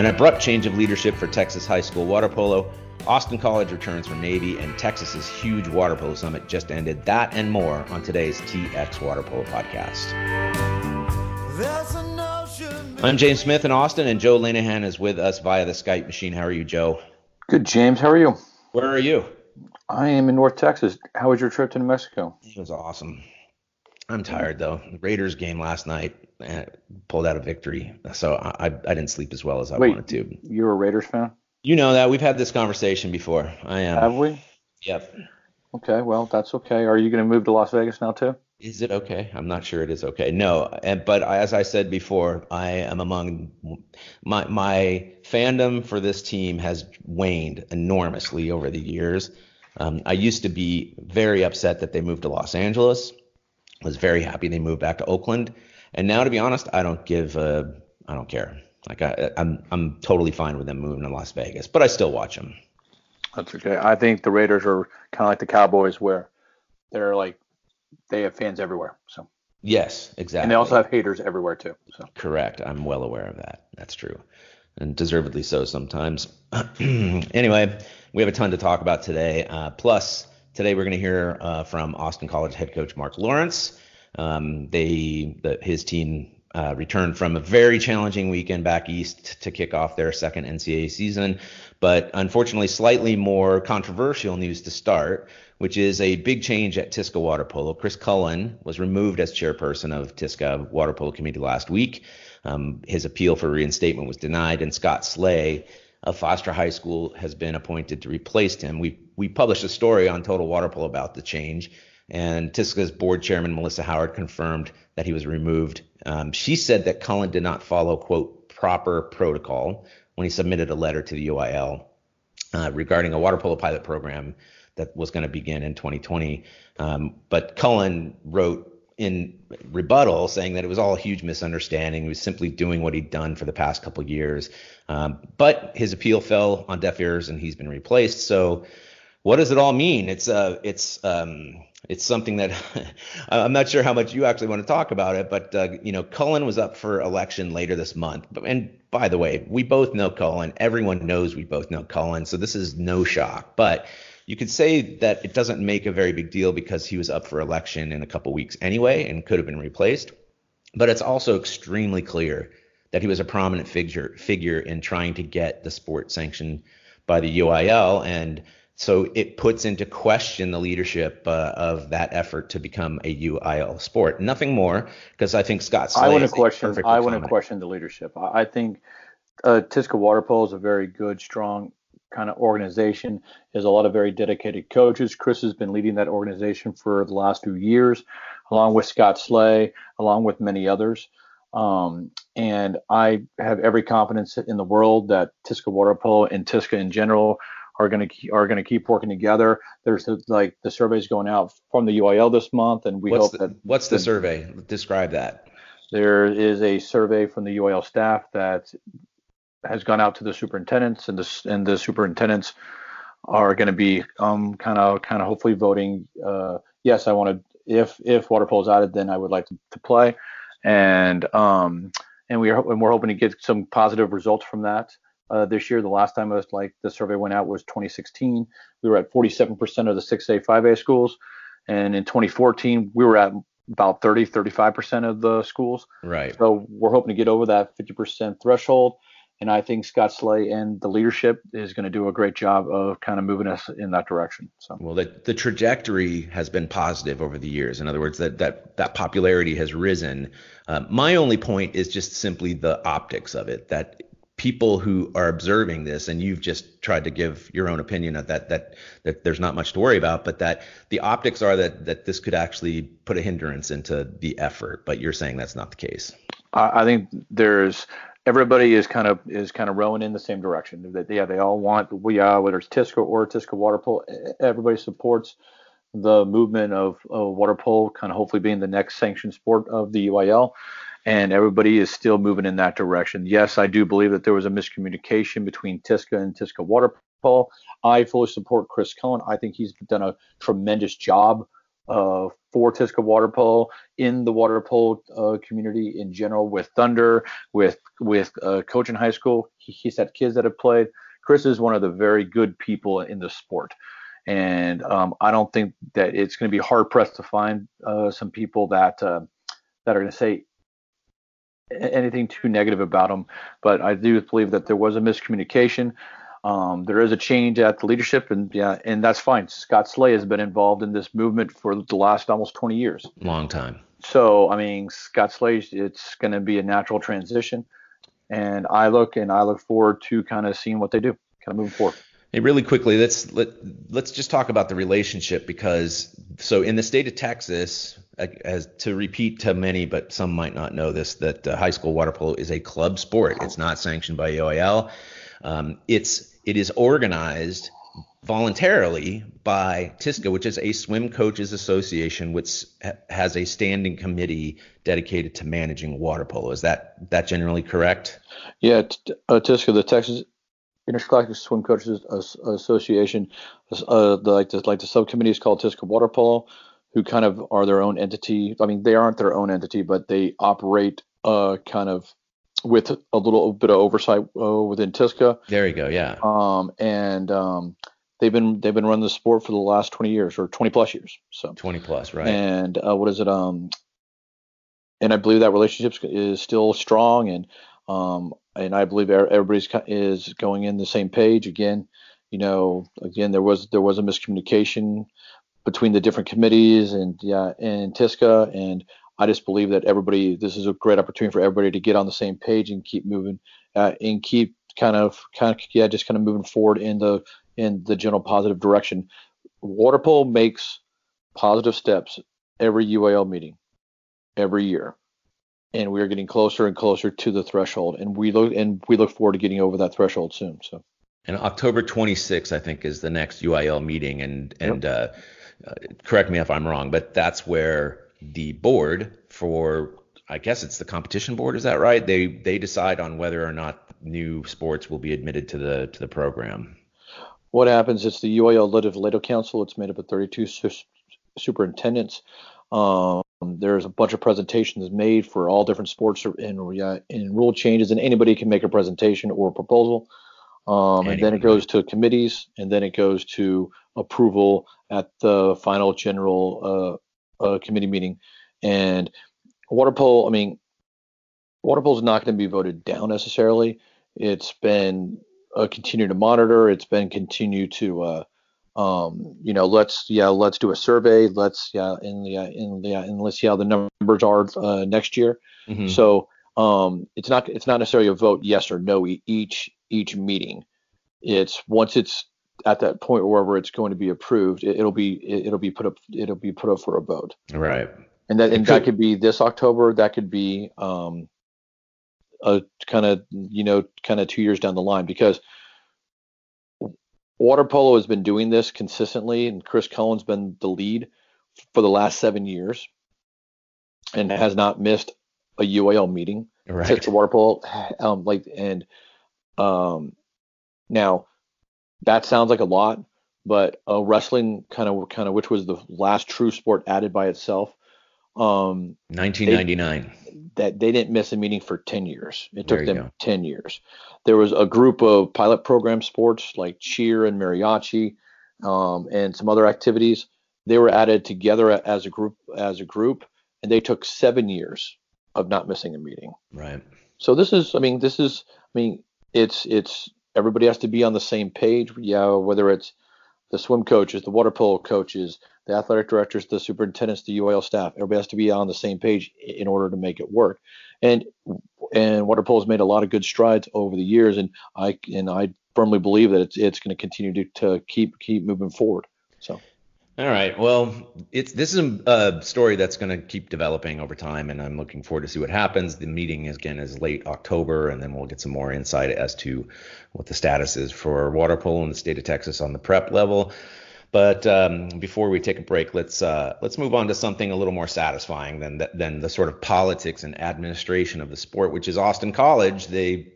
An abrupt change of leadership for Texas high school water polo. Austin College returns from Navy, and Texas's huge water polo summit just ended. That and more on today's TX Water Polo podcast. I'm James Smith in Austin, and Joe Lanahan is with us via the Skype machine. How are you, Joe? Good, James. How are you? Where are you? I am in North Texas. How was your trip to New Mexico? It was awesome. I'm tired though. The Raiders game last night pulled out a victory, so I, I didn't sleep as well as I Wait, wanted to. You're a Raiders fan? You know that we've had this conversation before. I am. Have we? Yep. Okay, well that's okay. Are you going to move to Las Vegas now too? Is it okay? I'm not sure it is okay. No, and but as I said before, I am among my my fandom for this team has waned enormously over the years. Um, I used to be very upset that they moved to Los Angeles was very happy they moved back to Oakland. And now, to be honest, I don't give a, I don't care. Like I, I'm, I'm totally fine with them moving to Las Vegas, but I still watch them. That's okay. I think the Raiders are kind of like the Cowboys, where they're like they have fans everywhere. So yes, exactly. And they also have haters everywhere too. So correct. I'm well aware of that. That's true, and deservedly so sometimes. anyway, we have a ton to talk about today. Uh, plus, Today we're going to hear uh, from Austin College head coach Mark Lawrence. Um, they the, his team uh, returned from a very challenging weekend back east to kick off their second NCAA season, but unfortunately slightly more controversial news to start, which is a big change at Tisca Water Polo. Chris Cullen was removed as chairperson of Tisca Water Polo Committee last week. Um, his appeal for reinstatement was denied, and Scott Slay of Foster High School has been appointed to replace him. We we published a story on Total Water Polo about the change, and Tisca's board chairman Melissa Howard confirmed that he was removed. Um, she said that Cullen did not follow quote proper protocol when he submitted a letter to the UIL uh, regarding a water polo pilot program that was going to begin in 2020. Um, but Cullen wrote in rebuttal saying that it was all a huge misunderstanding. He was simply doing what he'd done for the past couple years. Um, but his appeal fell on deaf ears and he's been replaced. So what does it all mean? It's uh it's um it's something that I'm not sure how much you actually want to talk about it, but uh, you know, Cullen was up for election later this month. And by the way, we both know Cullen. Everyone knows we both know Cullen, so this is no shock. But you could say that it doesn't make a very big deal because he was up for election in a couple weeks anyway and could have been replaced. But it's also extremely clear that he was a prominent figure figure in trying to get the sport sanctioned by the UIL and so it puts into question the leadership uh, of that effort to become a UIL sport. Nothing more, because I think Scott. Slay I want to question. I want to question the leadership. I think uh, Tisca Water Polo is a very good, strong kind of organization is a lot of very dedicated coaches. Chris has been leading that organization for the last few years, along with Scott Slay, along with many others. Um, and I have every confidence in the world that Tisca Water Polo and Tisca in general are going to are going to keep working together. There's the, like the surveys going out from the UIL this month, and we what's hope the, that. What's the, the survey? Describe that. There is a survey from the UIL staff that has gone out to the superintendents, and the and the superintendents are going to be um kind of kind of hopefully voting. Uh, yes, I want to. If if water polo is added, then I would like to, to play, and um and we are and we're hoping to get some positive results from that. Uh, this year, the last time it was like the survey went out was 2016. We were at 47% of the 6A, 5A schools, and in 2014 we were at about 30, 35% of the schools. Right. So we're hoping to get over that 50% threshold and I think Scott Slay and the leadership is going to do a great job of kind of moving us in that direction. So well, the, the trajectory has been positive over the years. In other words, that that that popularity has risen. Uh, my only point is just simply the optics of it. That people who are observing this, and you've just tried to give your own opinion of that that that there's not much to worry about, but that the optics are that that this could actually put a hindrance into the effort. But you're saying that's not the case. I think there's everybody is kind of is kind of rowing in the same direction. That yeah, they all want we are whether it's Tisca or Tisca water polo. Everybody supports the movement of, of water polo, kind of hopefully being the next sanctioned sport of the UIL. And everybody is still moving in that direction. Yes, I do believe that there was a miscommunication between Tisca and Tisca polo. I fully support Chris Cullen. I think he's done a tremendous job uh, for Tisca water polo in the water polo uh, community in general, with Thunder, with with uh, coach in high school. He, he's had kids that have played. Chris is one of the very good people in the sport, and um, I don't think that it's going to be hard pressed to find uh, some people that uh, that are going to say anything too negative about him. But I do believe that there was a miscommunication. Um, there is a change at the leadership, and yeah, and that's fine. Scott Slay has been involved in this movement for the last almost 20 years. Long time. So I mean, Scott Slay, it's going to be a natural transition, and I look and I look forward to kind of seeing what they do, kind of moving forward. Hey, really quickly, let's let let's just talk about the relationship because so in the state of Texas, as to repeat to many, but some might not know this, that uh, high school water polo is a club sport. It's not sanctioned by UIL. Um, it's it is organized voluntarily by TISCA, which is a swim coaches association, which has a standing committee dedicated to managing water polo. Is that that generally correct? Yeah, uh, TISCA, the Texas Interscholastic Swim Coaches Association, uh, the, like the like the subcommittee is called TISCA Water Polo, who kind of are their own entity. I mean, they aren't their own entity, but they operate uh, kind of with a little bit of oversight uh, within Tisca. There you go. Yeah. Um, and um, they've been they've been running the sport for the last 20 years or 20 plus years. So 20 plus, right? And uh, what is it? Um, and I believe that relationship is still strong, and um, and I believe everybody's is going in the same page. Again, you know, again there was there was a miscommunication between the different committees and yeah and Tisca and I just believe that everybody, this is a great opportunity for everybody to get on the same page and keep moving uh, and keep kind of, kind of, yeah, just kind of moving forward in the in the general positive direction. Water polo makes positive steps every UIL meeting, every year, and we are getting closer and closer to the threshold, and we look and we look forward to getting over that threshold soon. So. And October 26th, I think, is the next UIL meeting, and and yep. uh, uh, correct me if I'm wrong, but that's where the board for I guess it's the competition board, is that right? They they decide on whether or not new sports will be admitted to the to the program. What happens? It's the UIL Legislative Council. It's made up of 32 su- superintendents. Um, there's a bunch of presentations made for all different sports and, uh, and rule changes, and anybody can make a presentation or a proposal. Um, and then it goes to committees, and then it goes to approval at the final general uh, uh, committee meeting. And water polo, I mean, water polo is not going to be voted down necessarily. It's been uh, continue to monitor. It's been continued to, uh, um, you know, let's yeah, let's do a survey. Let's yeah, in the in the and let's see how the numbers are uh, next year. Mm-hmm. So um, it's not it's not necessarily a vote yes or no each each meeting. It's once it's at that point wherever it's going to be approved, it, will be it, will be put up it'll be put up for a vote. Right and that and could, that could be this October. That could be um, a kind of you know kind of two years down the line because water polo has been doing this consistently, and Chris Cullen's been the lead for the last seven years, and has not missed a UIL meeting right. since the water polo. Um, like and um, now that sounds like a lot, but uh, wrestling kind of kind of which was the last true sport added by itself um, 1999. They, that they didn't miss a meeting for 10 years. It took them go. 10 years. There was a group of pilot program sports like cheer and mariachi um, and some other activities. They were added together as a group as a group, and they took seven years of not missing a meeting. Right. So this is, I mean, this is, I mean, it's it's everybody has to be on the same page. Yeah, whether it's the swim coaches, the water polo coaches, the athletic directors, the superintendents, the UIL staff. Everybody has to be on the same page in order to make it work. And and water polo has made a lot of good strides over the years, and I and I firmly believe that it's it's going to continue to to keep keep moving forward. So. All right. Well, it's this is a story that's going to keep developing over time, and I'm looking forward to see what happens. The meeting is, again is late October, and then we'll get some more insight as to what the status is for water polo in the state of Texas on the prep level. But um, before we take a break, let's uh, let's move on to something a little more satisfying than the, than the sort of politics and administration of the sport, which is Austin College. They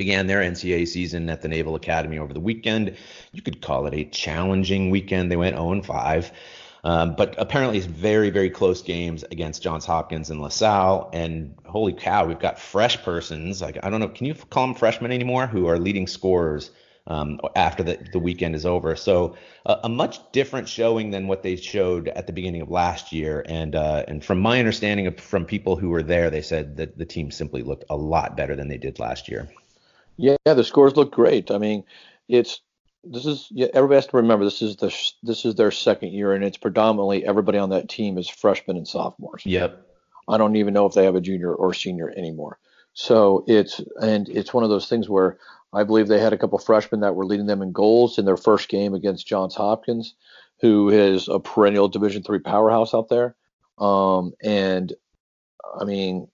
began their NCAA season at the Naval Academy over the weekend. You could call it a challenging weekend. They went 0 5. Um, but apparently, it's very, very close games against Johns Hopkins and LaSalle. And holy cow, we've got fresh persons. Like I don't know, can you call them freshmen anymore? Who are leading scorers um, after the, the weekend is over. So uh, a much different showing than what they showed at the beginning of last year. And uh, and from my understanding of, from people who were there, they said that the team simply looked a lot better than they did last year. Yeah, the scores look great. I mean, it's this is yeah, everybody has to remember this is the this is their second year, and it's predominantly everybody on that team is freshmen and sophomores. Yep. I don't even know if they have a junior or senior anymore. So it's and it's one of those things where I believe they had a couple freshmen that were leading them in goals in their first game against Johns Hopkins, who is a perennial Division three powerhouse out there. Um, and I mean,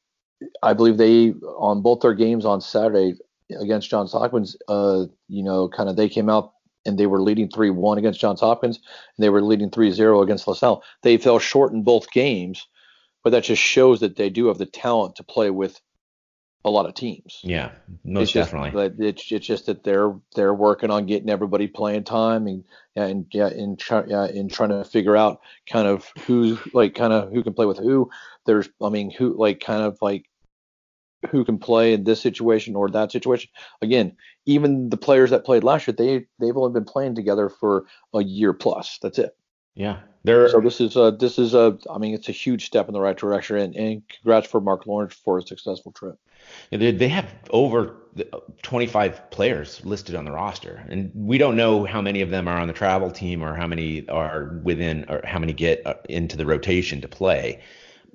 I believe they on both their games on Saturday against Johns Hopkins, uh, you know, kind of they came out and they were leading 3-1 against Johns Hopkins and they were leading 3-0 against LaSalle. They fell short in both games, but that just shows that they do have the talent to play with a lot of teams. Yeah, most it's just, definitely. But it's it's just that they're they're working on getting everybody playing time and and yeah, in try, yeah, in trying to figure out kind of who like kind of who can play with who. There's I mean who like kind of like who can play in this situation or that situation. Again, even the players that played last year, they they've only been playing together for a year plus. That's it. Yeah, there. So this is a this is a I mean it's a huge step in the right direction, and, and congrats for Mark Lawrence for a successful trip. They they have over 25 players listed on the roster, and we don't know how many of them are on the travel team or how many are within or how many get uh, into the rotation to play.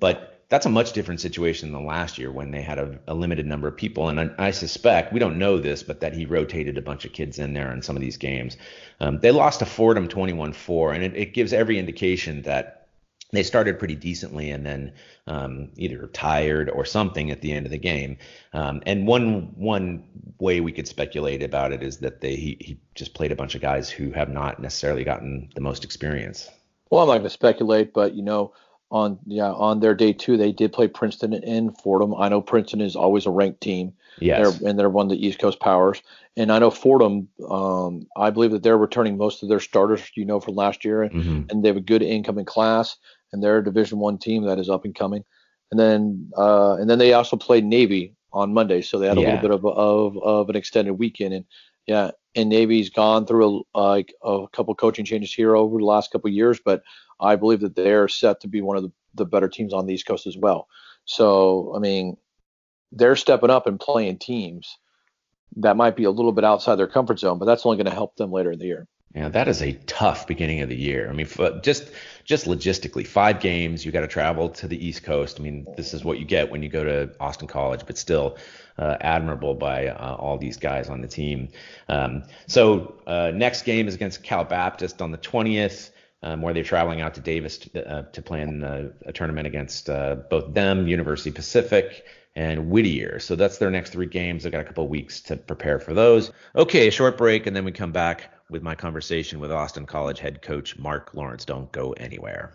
But that's a much different situation than last year when they had a, a limited number of people. And I, I, suspect we don't know this, but that he rotated a bunch of kids in there in some of these games. Um, they lost to Fordham 21-4, and it, it, gives every indication that they started pretty decently and then um, either tired or something at the end of the game. Um, and one one way we could speculate about it is that they he, he just played a bunch of guys who have not necessarily gotten the most experience. Well, I'm not going to speculate, but you know on yeah on their day two they did play Princeton in Fordham. I know Princeton is always a ranked team. Yes. They're, and they're one of the East Coast powers. And I know Fordham. Um, I believe that they're returning most of their starters. You know from last year, mm-hmm. and they have a good incoming class. And they're a Division One team that is up and coming. And then uh, and then they also played Navy on Monday, so they had a yeah. little bit of, of of an extended weekend. And yeah, and Navy's gone through a, like a couple coaching changes here over the last couple years, but I believe that they're set to be one of the, the better teams on the East Coast as well. So, I mean, they're stepping up and playing teams that might be a little bit outside their comfort zone, but that's only going to help them later in the year. Yeah, that is a tough beginning of the year. I mean, just just logistically, five games, you got to travel to the East Coast. I mean, this is what you get when you go to Austin College, but still uh, admirable by uh, all these guys on the team. Um, so uh, next game is against Cal Baptist on the 20th um, where they're traveling out to Davis to, uh, to play in a, a tournament against uh, both them, University Pacific, and Whittier. So that's their next three games. They've got a couple weeks to prepare for those. Okay, short break, and then we come back with my conversation with Austin College head coach Mark Lawrence. Don't go anywhere.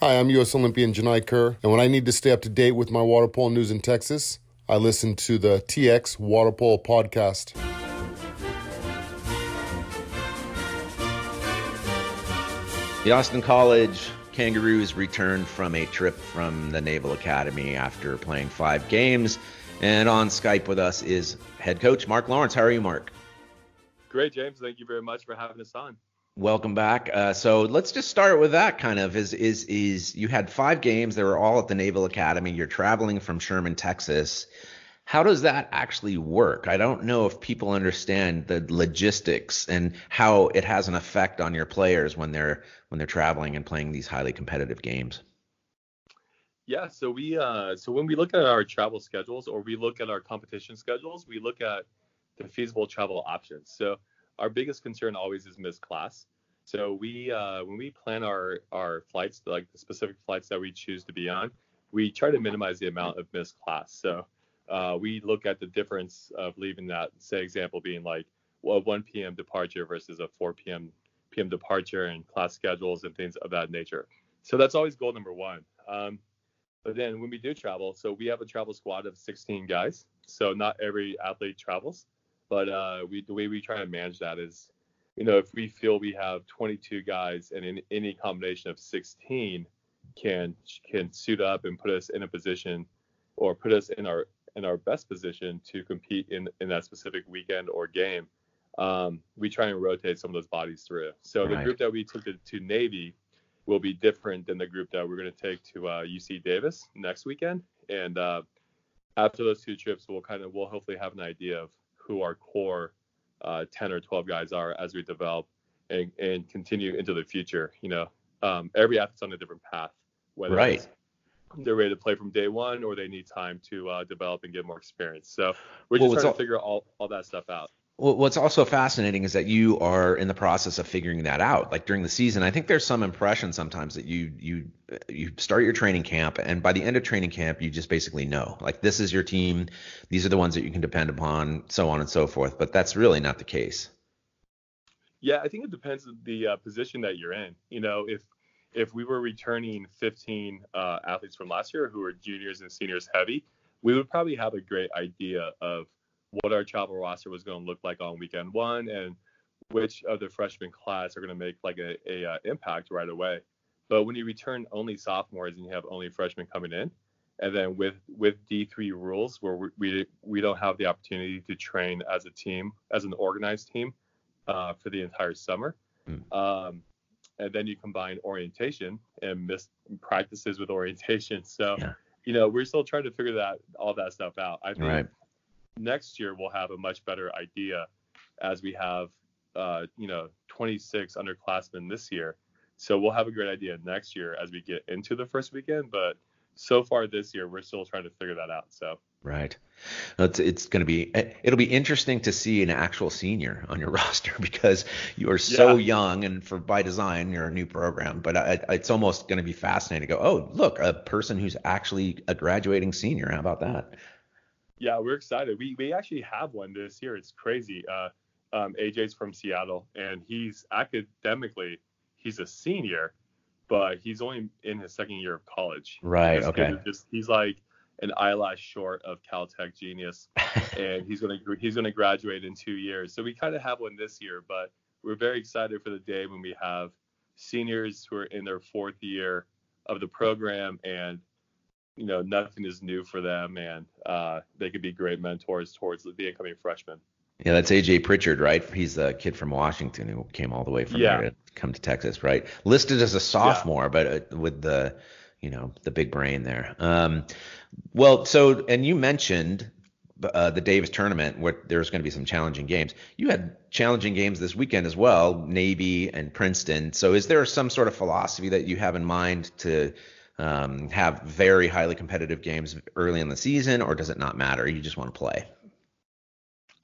Hi, I'm U.S. Olympian Janai Kerr, and when I need to stay up to date with my water polo news in Texas, I listen to the TX Water Polo podcast. The Austin College Kangaroos returned from a trip from the Naval Academy after playing five games. And on Skype with us is head coach Mark Lawrence. How are you, Mark? Great, James. Thank you very much for having us on. Welcome back. Uh, so let's just start with that kind of is is is you had five games. They were all at the Naval Academy. You're traveling from Sherman, Texas how does that actually work? I don't know if people understand the logistics and how it has an effect on your players when they're when they're traveling and playing these highly competitive games. Yeah, so we uh, so when we look at our travel schedules or we look at our competition schedules, we look at the feasible travel options. So our biggest concern always is missed class. So we uh, when we plan our our flights, like the specific flights that we choose to be on, we try to minimize the amount of missed class. So uh, we look at the difference of leaving that, say, example being like a 1 p.m. departure versus a 4 p.m. p.m. departure and class schedules and things of that nature. So that's always goal number one. Um, but then when we do travel, so we have a travel squad of 16 guys. So not every athlete travels, but uh, we the way we try to manage that is you know, if we feel we have 22 guys and in any combination of 16 can can suit up and put us in a position or put us in our in our best position to compete in in that specific weekend or game, um, we try and rotate some of those bodies through. So right. the group that we took to, to, Navy will be different than the group that we're going to take to uh, UC Davis next weekend. And uh, after those two trips, we'll kind of we'll hopefully have an idea of who our core uh, 10 or 12 guys are as we develop and, and continue into the future. You know, um, every athlete's on a different path, whether right. they're ready to play from day one or they need time to uh, develop and get more experience. So we're just well, trying to all, figure all, all that stuff out. What's also fascinating is that you are in the process of figuring that out. Like during the season, I think there's some impression sometimes that you you you start your training camp, and by the end of training camp, you just basically know like this is your team, these are the ones that you can depend upon, so on and so forth. But that's really not the case. Yeah, I think it depends on the uh, position that you're in. You know, if if we were returning 15 uh, athletes from last year who are juniors and seniors heavy, we would probably have a great idea of what our travel roster was going to look like on weekend one and which of the freshman class are going to make like a, a uh, impact right away. But when you return only sophomores and you have only freshmen coming in, and then with with D3 rules where we we, we don't have the opportunity to train as a team, as an organized team, uh, for the entire summer. Mm. Um, and then you combine orientation and miss practices with orientation. So, yeah. you know, we're still trying to figure that all that stuff out. I think right next year we'll have a much better idea as we have uh, you know 26 underclassmen this year. So we'll have a great idea next year as we get into the first weekend. But so far this year, we're still trying to figure that out. So right, it's it's going to be it'll be interesting to see an actual senior on your roster because you are so yeah. young, and for by design, you're a new program. But I, it's almost going to be fascinating to go, oh look, a person who's actually a graduating senior. How about that? Yeah, we're excited. We we actually have one this year. It's crazy. Uh, um, AJ's from Seattle, and he's academically he's a senior, but he's only in his second year of college. Right. Okay. Just he's like an eyelash short of Caltech genius, and he's gonna he's gonna graduate in two years. So we kind of have one this year, but we're very excited for the day when we have seniors who are in their fourth year of the program and you know nothing is new for them, and uh, they could be great mentors towards the incoming freshmen. Yeah, that's AJ Pritchard, right? He's the kid from Washington who came all the way from yeah. there to come to Texas, right? Listed as a sophomore, yeah. but uh, with the you know the big brain there. Um, well, so and you mentioned uh, the Davis tournament where there's going to be some challenging games. You had challenging games this weekend as well, Navy and Princeton. So is there some sort of philosophy that you have in mind to um, have very highly competitive games early in the season, or does it not matter? You just want to play?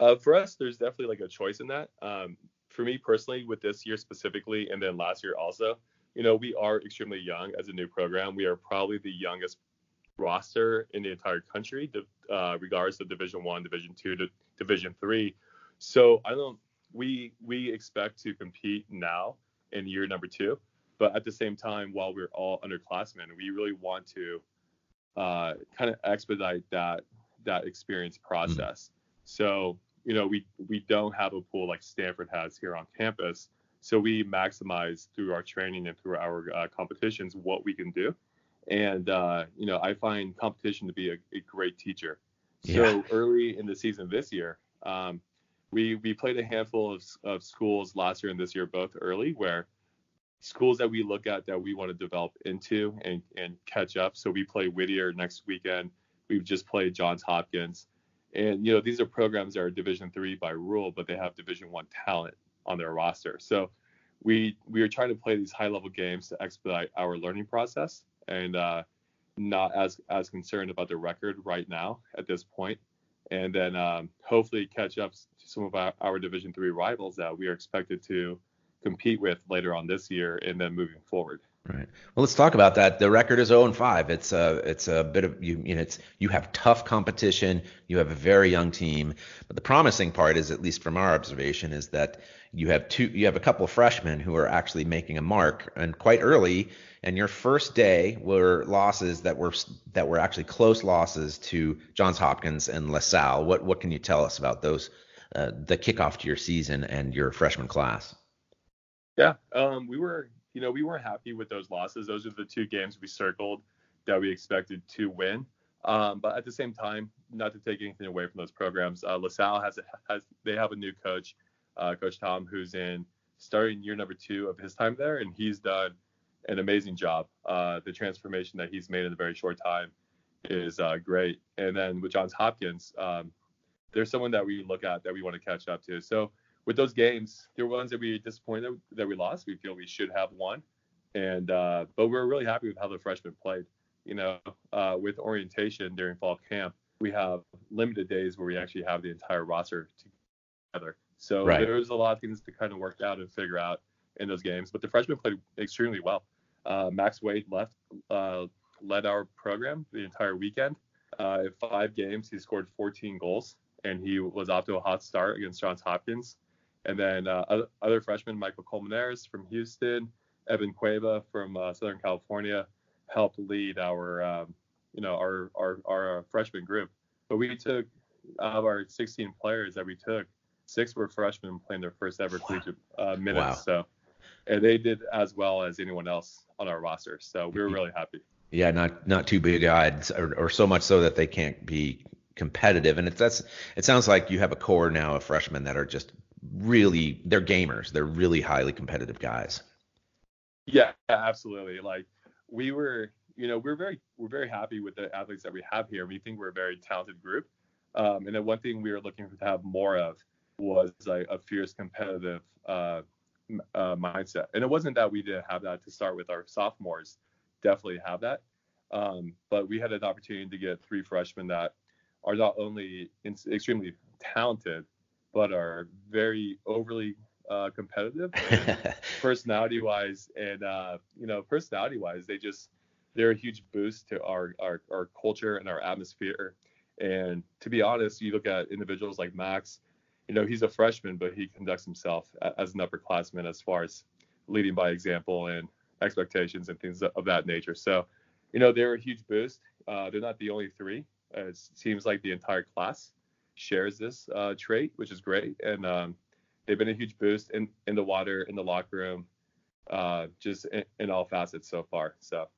Uh, for us, there's definitely like a choice in that. Um, for me personally, with this year specifically, and then last year also, you know, we are extremely young as a new program. We are probably the youngest roster in the entire country, uh, regards to Division One, Division Two, to Division Three. So I don't. We we expect to compete now in year number two. But at the same time, while we're all underclassmen, we really want to uh, kind of expedite that that experience process. Mm-hmm. So you know, we we don't have a pool like Stanford has here on campus. So we maximize through our training and through our uh, competitions what we can do. And uh, you know, I find competition to be a, a great teacher. Yeah. So early in the season this year, um, we we played a handful of, of schools last year and this year both early where schools that we look at that we want to develop into and, and catch up. So we play Whittier next weekend. We've just played Johns Hopkins. And you know, these are programs that are division three by rule, but they have division one talent on their roster. So we we are trying to play these high level games to expedite our learning process and uh, not as as concerned about the record right now at this point. And then um, hopefully catch up to some of our, our division three rivals that we are expected to compete with later on this year and then moving forward. Right. Well, let's talk about that. The record is 0 and 5. It's a it's a bit of you you know it's you have tough competition. You have a very young team, but the promising part is at least from our observation is that you have two you have a couple of freshmen who are actually making a mark and quite early and your first day were losses that were that were actually close losses to Johns Hopkins and LaSalle. What what can you tell us about those uh, the kickoff to your season and your freshman class? Yeah, um, we were, you know, we weren't happy with those losses. Those are the two games we circled that we expected to win. Um, but at the same time, not to take anything away from those programs, uh, LaSalle has has they have a new coach, uh, Coach Tom, who's in starting year number two of his time there, and he's done an amazing job. Uh, the transformation that he's made in a very short time is uh, great. And then with Johns Hopkins, um, there's someone that we look at that we want to catch up to. So with those games, there were ones that we disappointed that we lost. We feel we should have won, and uh, but we're really happy with how the freshmen played. You know, uh, with orientation during fall camp, we have limited days where we actually have the entire roster together. So right. there's a lot of things to kind of work out and figure out in those games. But the freshmen played extremely well. Uh, Max Wade left uh, led our program the entire weekend. Uh, in five games, he scored 14 goals, and he was off to a hot start against Johns Hopkins. And then uh, other, freshmen, Michael Colmenares from Houston, Evan Cueva from uh, Southern California, helped lead our, um, you know, our, our, our uh, freshman group. But we took out of our 16 players that we took, six were freshmen playing their first ever collegiate uh, minutes. Wow. So, and they did as well as anyone else on our roster. So we were really happy. Yeah, not not too big odds, or, or so much so that they can't be competitive. And it's that's it sounds like you have a core now of freshmen that are just really they're gamers. They're really highly competitive guys. Yeah, absolutely. Like we were, you know, we're very we're very happy with the athletes that we have here. We think we're a very talented group. Um, and the one thing we were looking to have more of was like a fierce competitive uh, uh, mindset. And it wasn't that we didn't have that to start with our sophomores. Definitely have that. Um, but we had an opportunity to get three freshmen that are not only in, extremely talented, but are very overly uh, competitive, personality-wise, and uh, you know, personality-wise, they just they're a huge boost to our, our our culture and our atmosphere. And to be honest, you look at individuals like Max, you know, he's a freshman, but he conducts himself as an upperclassman as far as leading by example and expectations and things of that nature. So, you know, they're a huge boost. Uh, they're not the only three. it seems like the entire class shares this uh, trait, which is great. And um, they've been a huge boost in, in the water, in the locker room, uh, just in, in, all facets so far. So.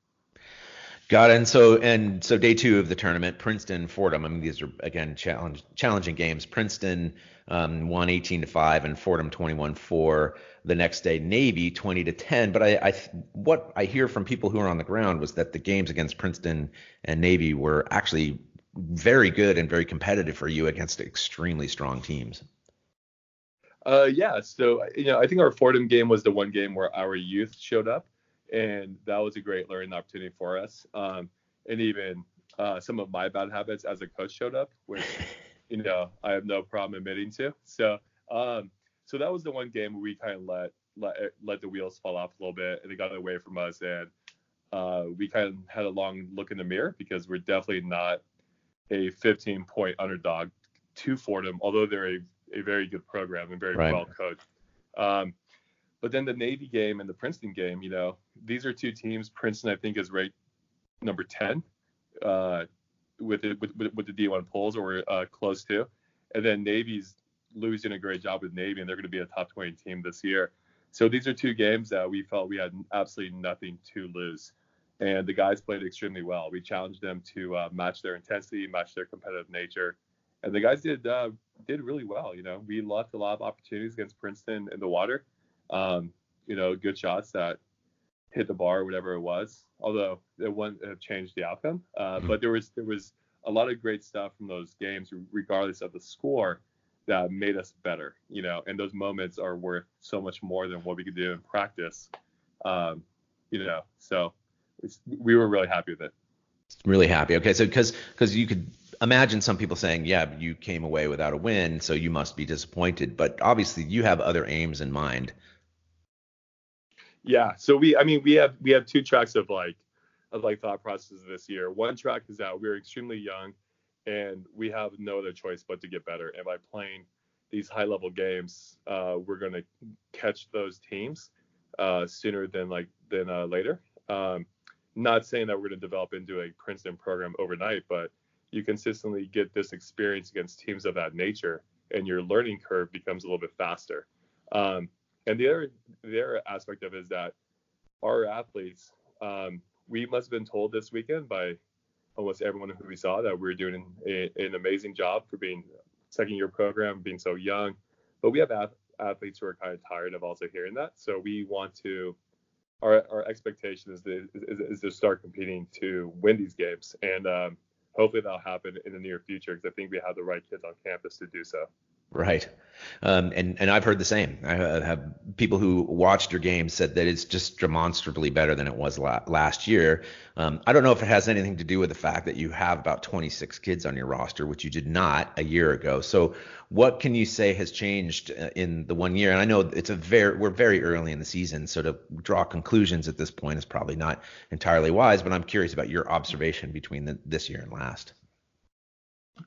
Got it. And so and so day two of the tournament, Princeton, Fordham. I mean, these are again challenge, challenging games. Princeton um, won 18 to five, and Fordham 21 four. The next day, Navy 20 to 10. But I, I, what I hear from people who are on the ground was that the games against Princeton and Navy were actually very good and very competitive for you against extremely strong teams. Uh, yeah. So you know, I think our Fordham game was the one game where our youth showed up and that was a great learning opportunity for us. Um, and even uh, some of my bad habits as a coach showed up, which you know I have no problem admitting to. So um, so that was the one game where we kind of let let let the wheels fall off a little bit, and it got away from us, and uh, we kind of had a long look in the mirror because we're definitely not a 15 point underdog to Fordham, although they're a, a very good program and very right. well coached. Um, but then the Navy game and the Princeton game, you know, these are two teams. Princeton, I think, is ranked number 10 uh, with, it, with, with the D1 polls, or uh, close to. And then Navy's Louis doing a great job with Navy, and they're going to be a top 20 team this year. So these are two games that we felt we had absolutely nothing to lose. And the guys played extremely well. We challenged them to uh, match their intensity, match their competitive nature, and the guys did uh, did really well. You know, we left a lot of opportunities against Princeton in the water, um, you know, good shots that hit the bar, or whatever it was. Although it wouldn't have changed the outcome, uh, mm-hmm. but there was there was a lot of great stuff from those games, regardless of the score, that made us better. You know, and those moments are worth so much more than what we could do in practice. Um, you know, so we were really happy with it. Really happy. Okay, so because because you could imagine some people saying, yeah, you came away without a win, so you must be disappointed. But obviously, you have other aims in mind. Yeah. So we, I mean, we have we have two tracks of like of like thought processes this year. One track is that we're extremely young, and we have no other choice but to get better. And by playing these high level games, uh, we're gonna catch those teams uh, sooner than like than uh, later. Um, not saying that we're gonna develop into a Princeton program overnight, but you consistently get this experience against teams of that nature, and your learning curve becomes a little bit faster. Um, and the other the other aspect of it is that our athletes, um, we must have been told this weekend by almost everyone who we saw that we are doing a, an amazing job for being second year program, being so young. But we have athletes who are kind of tired of also hearing that. So we want to, our, our expectation is to, is, is to start competing to win these games. And um, hopefully that'll happen in the near future because I think we have the right kids on campus to do so. Right. Um, and and I've heard the same. I have people who watched your game said that it's just demonstrably better than it was la- last year. Um, I don't know if it has anything to do with the fact that you have about 26 kids on your roster, which you did not a year ago. So, what can you say has changed uh, in the one year? And I know it's a very we're very early in the season, so to draw conclusions at this point is probably not entirely wise. But I'm curious about your observation between the, this year and last.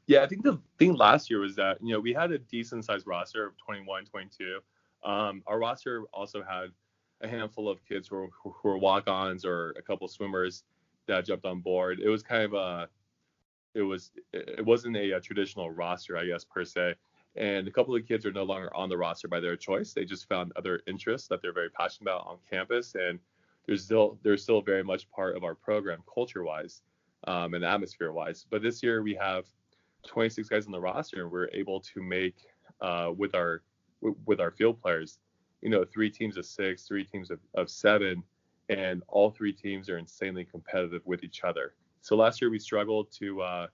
Yeah, I think the thing last year was that, you know, we had a decent sized roster of 21, 22. Um, our roster also had a handful of kids who were, who were walk ons or a couple swimmers that jumped on board. It was kind of a, it was, it wasn't a, a traditional roster, I guess, per se. And a couple of kids are no longer on the roster by their choice. They just found other interests that they're very passionate about on campus. And there's still, they're still very much part of our program culture wise um, and atmosphere wise. But this year we have 26 guys on the roster, and we're able to make uh, with our with our field players, you know, three teams of six, three teams of, of seven, and all three teams are insanely competitive with each other. So last year we struggled to uh,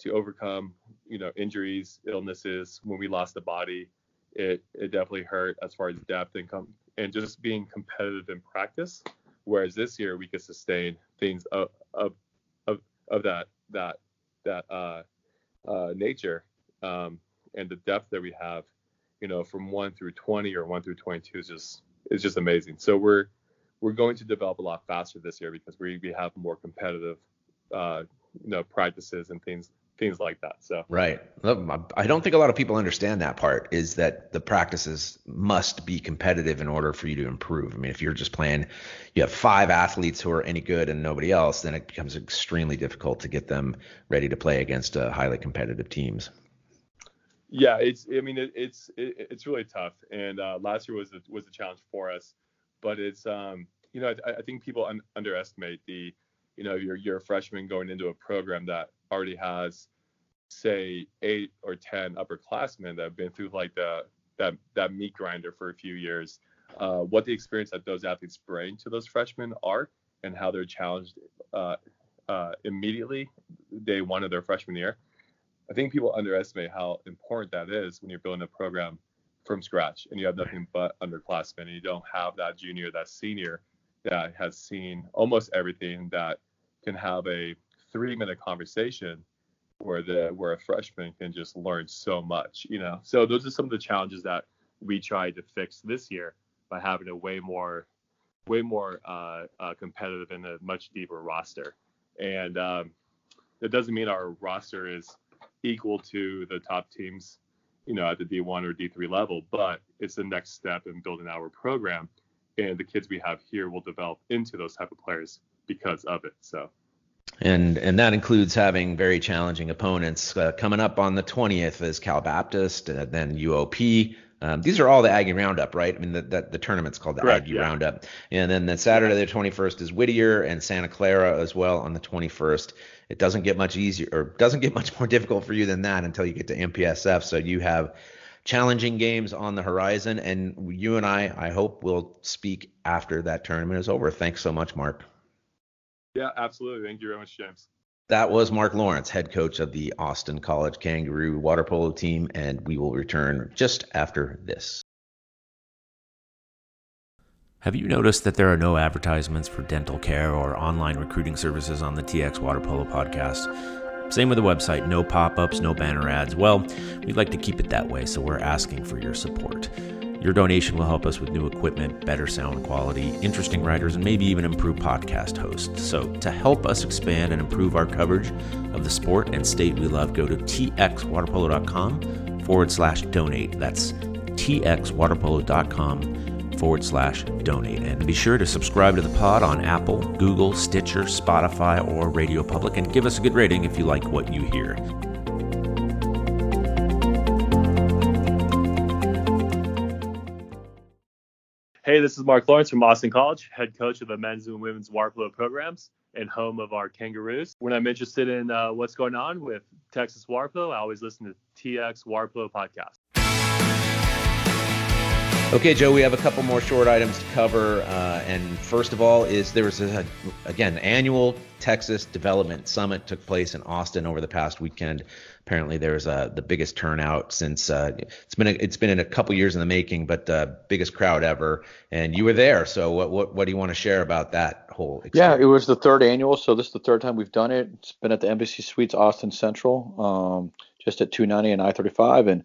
to overcome, you know, injuries, illnesses. When we lost the body, it it definitely hurt as far as depth and com- and just being competitive in practice. Whereas this year we could sustain things of of of, of that that that uh, uh, nature um, and the depth that we have, you know, from one through 20 or one through 22 is just is just amazing. So we're we're going to develop a lot faster this year because we we have more competitive, uh, you know, practices and things things like that. So right. I don't think a lot of people understand that part is that the practices must be competitive in order for you to improve. I mean, if you're just playing, you have five athletes who are any good and nobody else, then it becomes extremely difficult to get them ready to play against uh, highly competitive teams. Yeah, it's. I mean, it, it's it, it's really tough. And uh, last year was a, was a challenge for us, but it's um you know I, I think people un- underestimate the you know you're you're a freshman going into a program that already has say eight or ten upperclassmen that have been through like the that that meat grinder for a few years uh, what the experience that those athletes bring to those freshmen are and how they're challenged uh, uh, immediately day one of their freshman year. I think people underestimate how important that is when you're building a program from scratch and you have nothing but underclassmen and you don't have that junior that senior that has seen almost everything that can have a three minute conversation where the where a freshman can just learn so much, you know. So those are some of the challenges that we tried to fix this year by having a way more way more uh, uh, competitive and a much deeper roster. And um, that doesn't mean our roster is equal to the top teams, you know, at the D1 or D3 level, but it's the next step in building our program. And the kids we have here will develop into those type of players because of it. So and and that includes having very challenging opponents. Uh, coming up on the 20th is Cal Baptist, uh, then UOP. Um, these are all the Aggie Roundup, right? I mean, the, the, the tournament's called the Correct, Aggie yeah. Roundup. And then the Saturday the 21st is Whittier and Santa Clara as well on the 21st. It doesn't get much easier or doesn't get much more difficult for you than that until you get to MPSF. So you have challenging games on the horizon. And you and I, I hope, will speak after that tournament is over. Thanks so much, Mark. Yeah, absolutely. Thank you very much, James. That was Mark Lawrence, head coach of the Austin College Kangaroo water polo team, and we will return just after this. Have you noticed that there are no advertisements for dental care or online recruiting services on the TX Water Polo podcast? Same with the website, no pop ups, no banner ads. Well, we'd like to keep it that way, so we're asking for your support. Your donation will help us with new equipment, better sound quality, interesting writers, and maybe even improve podcast hosts. So, to help us expand and improve our coverage of the sport and state we love, go to txwaterpolo.com forward slash donate. That's txwaterpolo.com forward slash donate. And be sure to subscribe to the pod on Apple, Google, Stitcher, Spotify, or Radio Public, and give us a good rating if you like what you hear. Hey, this is Mark Lawrence from Austin College, head coach of the men's and women's water programs and home of our Kangaroos. When I'm interested in uh, what's going on with Texas water I always listen to TX Water podcast. Okay, Joe, we have a couple more short items to cover. Uh, and first of all, is there was a, again annual Texas Development Summit took place in Austin over the past weekend. Apparently, there was uh, the biggest turnout since uh, it's been a, it's been in a couple years in the making, but uh, biggest crowd ever. And you were there, so what what, what do you want to share about that whole? Experience? Yeah, it was the third annual, so this is the third time we've done it. It's been at the Embassy Suites Austin Central, um, just at 290 and I-35, and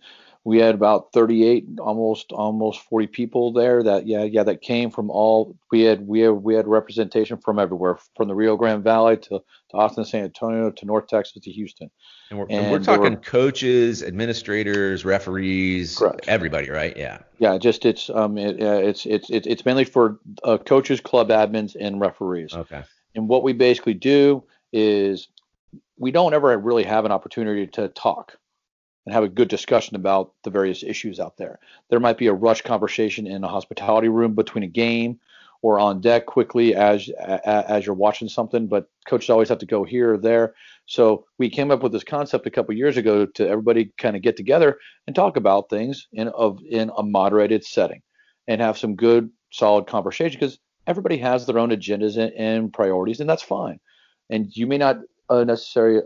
we had about 38 almost almost 40 people there that yeah yeah that came from all we had we had we had representation from everywhere from the rio grande valley to, to austin san antonio to north texas to houston. And we're, and and we're talking were, coaches administrators referees correct. everybody right? Yeah. Yeah just it's um it, uh, it's it's it's mainly for uh, coaches club admins and referees. Okay. And what we basically do is we don't ever really have an opportunity to talk and have a good discussion about the various issues out there. There might be a rush conversation in a hospitality room between a game or on deck quickly as as you're watching something, but coaches always have to go here or there. So we came up with this concept a couple years ago to everybody kind of get together and talk about things in of in a moderated setting and have some good solid conversation because everybody has their own agendas and, and priorities and that's fine. And you may not uh, necessarily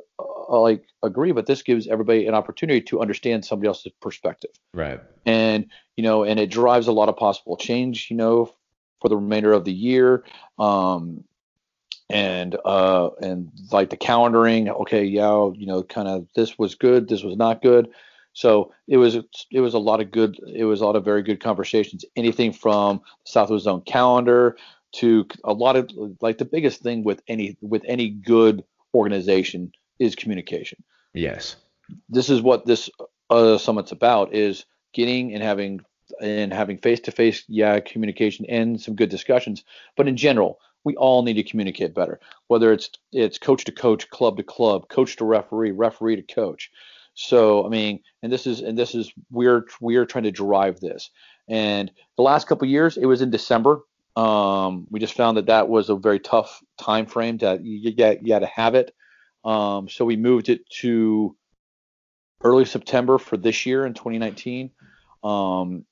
like agree, but this gives everybody an opportunity to understand somebody else's perspective. Right. And you know, and it drives a lot of possible change. You know, for the remainder of the year. Um, and uh, and like the calendaring. Okay, yeah, you know, kind of this was good, this was not good. So it was it was a lot of good. It was a lot of very good conversations. Anything from Southwest Zone calendar to a lot of like the biggest thing with any with any good organization is communication. Yes. This is what this uh, summit's about is getting and having and having face-to-face yeah communication and some good discussions but in general we all need to communicate better whether it's it's coach to coach club to club coach to referee referee to coach so i mean and this is and this is we're we're trying to drive this and the last couple years it was in december um, we just found that that was a very tough time frame that you, get you had to have it. Um, so we moved it to early September for this year in 2019. Um,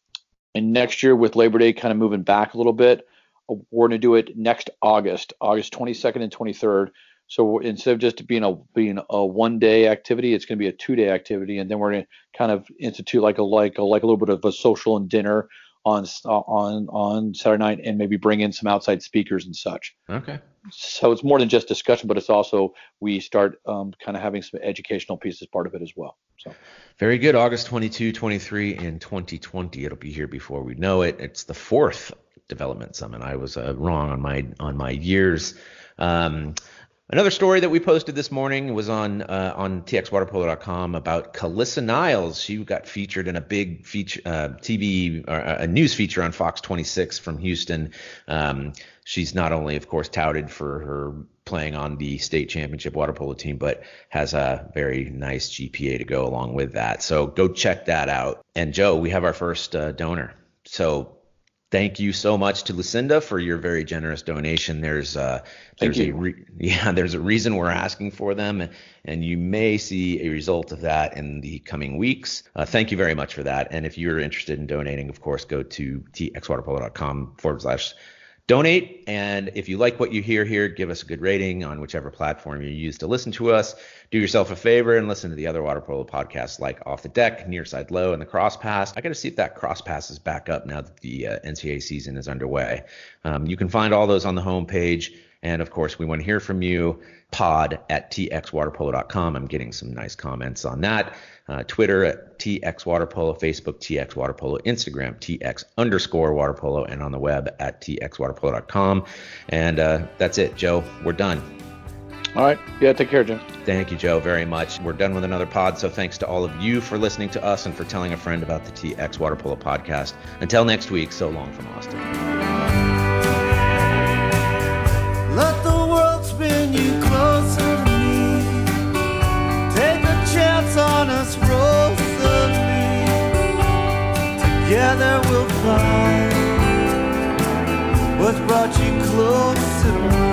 and next year with Labor Day kind of moving back a little bit, we're going to do it next August, August 22nd and 23rd. So instead of just being a being a one day activity, it's going to be a two day activity, and then we're going to kind of institute like a like a like a little bit of a social and dinner on on on Saturday night and maybe bring in some outside speakers and such. Okay. So it's more than just discussion, but it's also we start um, kind of having some educational pieces part of it as well. So very good. August 22, 23, and 2020. It'll be here before we know it. It's the fourth development summit. I was uh, wrong on my on my years. Um, Another story that we posted this morning was on uh, on txwaterpolo.com about Calissa Niles. She got featured in a big feature uh, TV or a news feature on Fox 26 from Houston. Um, she's not only, of course, touted for her playing on the state championship water polo team, but has a very nice GPA to go along with that. So go check that out. And Joe, we have our first uh, donor. So thank you so much to Lucinda for your very generous donation. There's uh, there's a re- yeah there's a reason we're asking for them, and you may see a result of that in the coming weeks. Uh, thank you very much for that. And if you're interested in donating, of course, go to txwaterpolo.com forward slash donate. And if you like what you hear here, give us a good rating on whichever platform you use to listen to us. Do yourself a favor and listen to the other water polo podcasts like Off the Deck, Near Side Low, and the Cross Pass. I got to see if that Cross Pass is back up now that the uh, NCAA season is underway. Um, you can find all those on the homepage. And of course, we want to hear from you. Pod at txwaterpolo.com. I'm getting some nice comments on that. Uh, Twitter at TX Waterpolo, Facebook TX Waterpolo, Instagram TX underscore Waterpolo, and on the web at txwaterpolo.com. And uh, that's it, Joe. We're done. All right. Yeah, take care, Jim. Thank you, Joe, very much. We're done with another pod. So thanks to all of you for listening to us and for telling a friend about the TX Waterpolo podcast. Until next week, so long from Austin. together we'll find what brought you close to me.